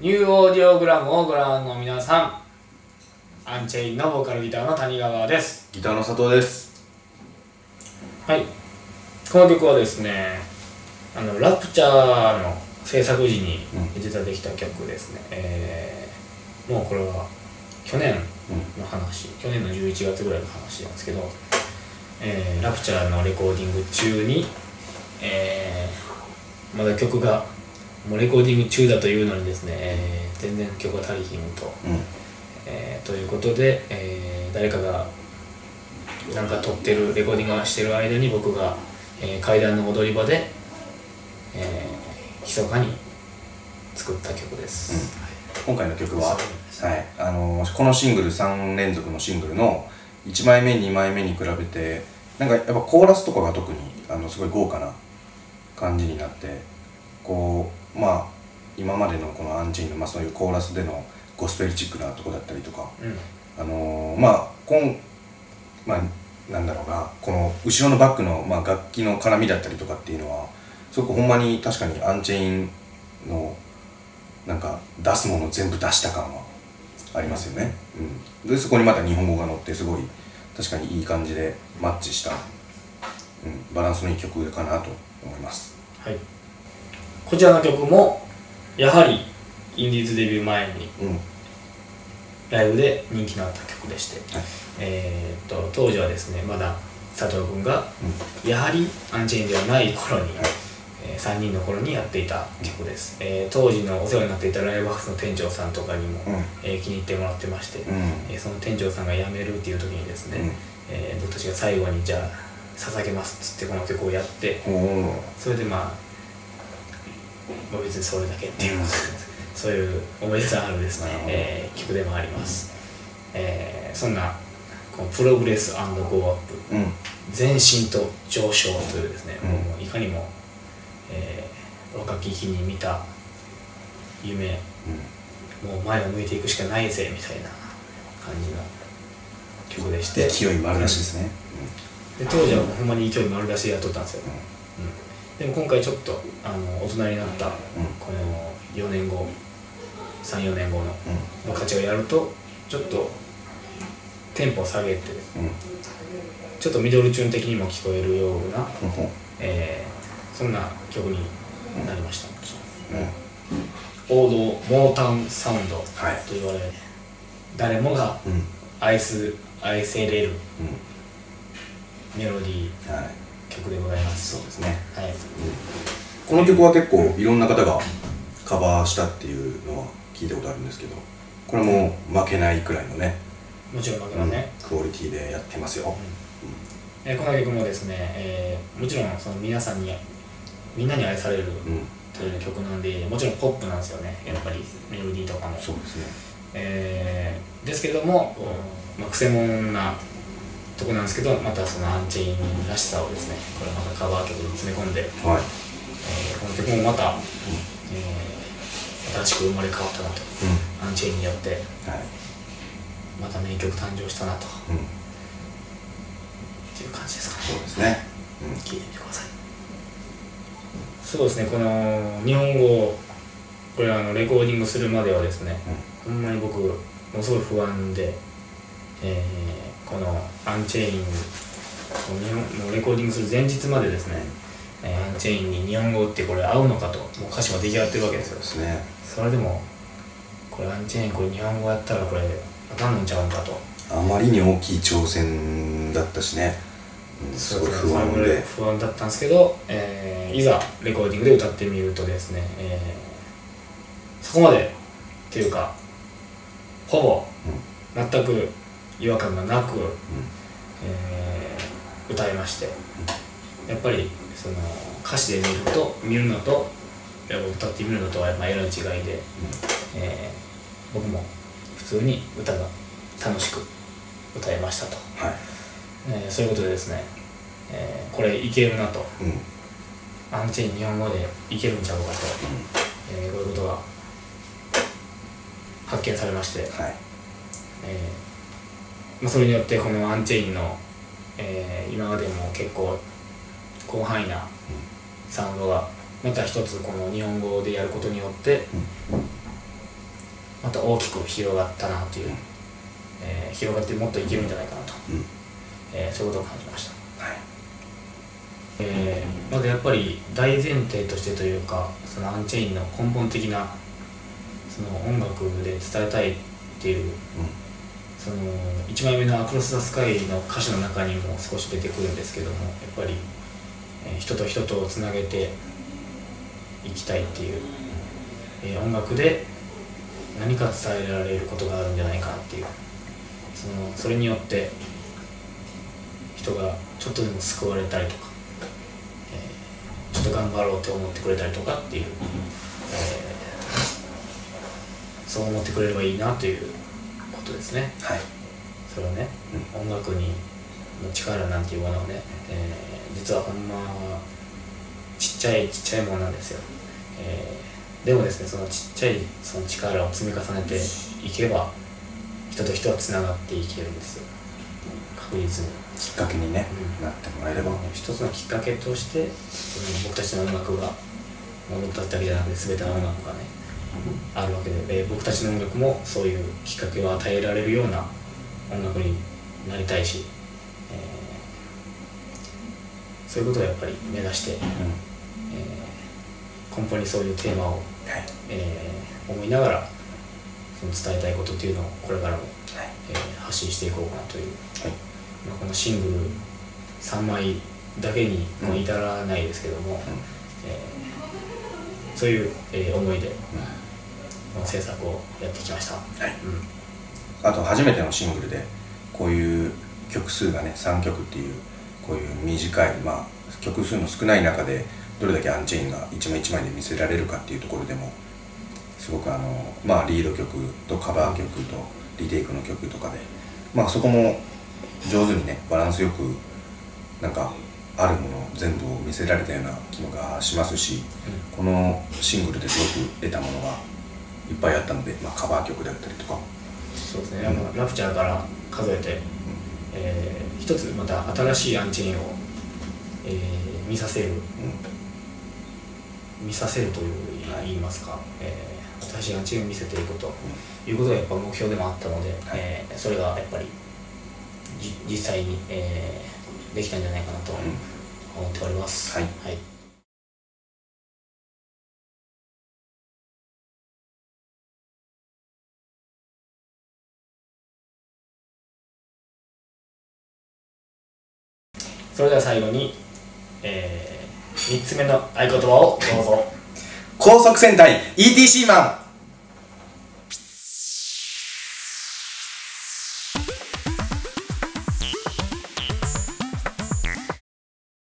ニューオーディオグラムをご覧の皆さんアンチェインのボーカルギターの谷川です。ギターの佐藤です。はい。この曲はですねあのラプチャーの制作時に実はできた曲ですね、えーもうこれは去年の話、去年の11月ぐらいの話なんですけど、えーラプチャーのレコーディング中に、えーまだ曲がもうレコーディング中だというのにですね、えー全然曲が足りひんと、うん。えーということで、えー誰かがなんか撮ってるレコーディングをしてる間に僕が、えー階段の踊り場で、えー、密かに作った曲です、今回の曲は、はい。あのーこのシングル3連続のシングルの1枚目2枚目に比べてなんかやっぱコーラスとかが特にあのすごい豪華な感じになってこうまあ今までのこのアンチェインの、まあ、そういうコーラスでのゴスペルチックなとこだったりとかうん。あのーまあ今まあなんだろうなこの後ろのバックの、まあ、楽器の絡みだったりとかっていうのはすごくほんまに確かにアンチェインのなんか出すもの全部出した感はありますよね、うん、でそこにまた日本語が乗ってすごい確かにいい感じでマッチした、うん、バランスのいい曲かなと思います。はい、こちらの曲もやはりインディーズデビュー前にうん。ライブで人気のあった曲でして、はい。えーっと当時はですねまだ佐藤君がやはりアンチェインではない頃に、はい。え3人の頃にやっていた曲です、えー当時のお世話になっていたライブハウスの店長さんとかにも、うん。えー気に入ってもらってまして、うん。えーその店長さんが辞めるっていう時にですね、うん。えー僕たちが最後にじゃあ捧げますっつってこの曲をやってそれでまあ、まあ、別にそれだけっていう、そういう思い出のあるですね。えー曲でもあります、えーそんなこの Progress Go Up。うん。前進と上昇というですね、うん。もういかにも、えー若き日に見た夢。もう前を向いていくしかないぜみたいな感じの曲でして。勢い丸出しですね。で当時はもうほんまに勢い丸出しでやっとったんですよ、うん、でも今回ちょっとあの大人になったうん。この4年後34年後のうん。の価値がやるとちょっとテンポを下げてうん。ちょっとミドルチューン的にも聞こえるような、うん。えーそんな曲になりました、うん。王道モータウンサウンドとはい。言われ誰もが愛す愛せれるメロディーはい。曲でございます。そうですね。はいこの曲は結構いろんな方がカバーしたっていうのは聞いたことあるんですけどこれも負けないくらいのね、もちろん負けません、うんクオリティでやってますよ、えーこの曲もですね、えーもちろんその皆さんにみんなに愛されるうん。という曲なんでもちろんポップなんですよねやっぱりメロディーとかも。そうですね。えーですけども、まあ、くせ者なとこなんですけどまたそのアンチェインらしさをですねこれまたカバー曲に詰め込んで、えはいーこの曲もまた、えー新しく生まれ変わったなと。うアンチェインによってんはい。また名曲誕生したなと。うん。っていう感じですかね。そうですね。聞いてみてください。そうですねこの日本語これあのレコーディングするまではですね、ほんまに僕ものすごい不安で、えーこのアンチェインこの日本もうレコーディングする前日までですね、えーアンチェインに日本語ってこれ合うのかともう歌詞も出来上がってるわけですよ。そね。それでもこれアンチェインこれ日本語やったらこれあかんのんちゃうんかと。あまりに大きい挑戦だったしね、うん、すごい不安で。不安だったんですけど、えーいざレコーディングで歌ってみるとですね、えーそこまでっていうかほぼ全く違和感がなく、えー歌いましてやっぱりその歌詞で見ると見るのとやっぱ歌ってみるのとはまあえらい違いで、えー僕も普通に歌が楽しく歌えましたと、はい。えーそういうことでですね、えーこれいけるなと。うん。うんアンチェイン日本語でいけるんちゃうかと、えーこういうことが発見されまして、はい。えーまあ、それによってこのアンチェインの、えー今までも結構広範囲なサウンドがまた一つこの日本語でやることによって、っと大きく広がったなという、えー広がってもっといけるんじゃないかなと、うん。えーそういうことを感じました。はい。えーまずやっぱり大前提としてというかそのアンチェインの根本的なその音楽で伝えたいっていうその1枚目の「アクロス・ザ・スカイ」の歌詞の中にも少し出てくるんですけどもやっぱり、えー人と人とをつなげていきたいっていう、えー音楽で何か伝えられることがあるんじゃないかなっていうそのそれによって人がちょっとでも救われたりとか、えーちょっと頑張ろうって思ってくれたりとかっていう、えーそう思ってくれればいいなということですね。はい。それはね、音楽にの力なんていうものはね、えー実はほんまちっちゃいちっちゃいものなんですよ、えーでもですねそのちっちゃいその力を積み重ねていけば人と人はつながっていけるんですよ。確実に。きっかけにね、うんなってもらえれば、一つのきっかけとしてその僕たちの音楽がものだけじゃなくて全ての音楽がねあるわけで、えー僕たちの音楽もそういうきっかけを与えられるような音楽になりたいし、えーそういうことをやっぱり目指して、うん。えー根本にそういうテーマを、はい。えー思いながらその伝えたいことっていうのをこれからも、はい。えー発信していこうかなという。はい。まあ、このシングル3枚だけにも至らないですけども、えーそういう、えー思いで、この制作をやってきました、はい。うん。あと初めてのシングルでこういう曲数がね3曲っていうこういう短い、まあ、曲数の少ない中でどれだけアンチェインが一枚一枚で見せられるかっていうところでもすごくあの、まあ、リード曲とカバー曲とリテイクの曲とかで、まあ、そこも上手にねバランスよくなんかあるもの全部を見せられたような気がしますしこのシングルですごく得たものがいっぱいあったので、まあ、カバー曲だったりとかそうですね、やっぱラプチャーから数えて、えー一つまた新しいアンチェインを、えー見させる。見させるというはい言いますか、えー新しいアンチェインを見せていくと。いうことがやっぱ目標でもあったので、えーそれがやっぱりじ実際に、えーできたんじゃないかなと思っております。はい。はいそれでは最後に、え3つ目の合言葉をどうぞ。高速戦隊 ETC マン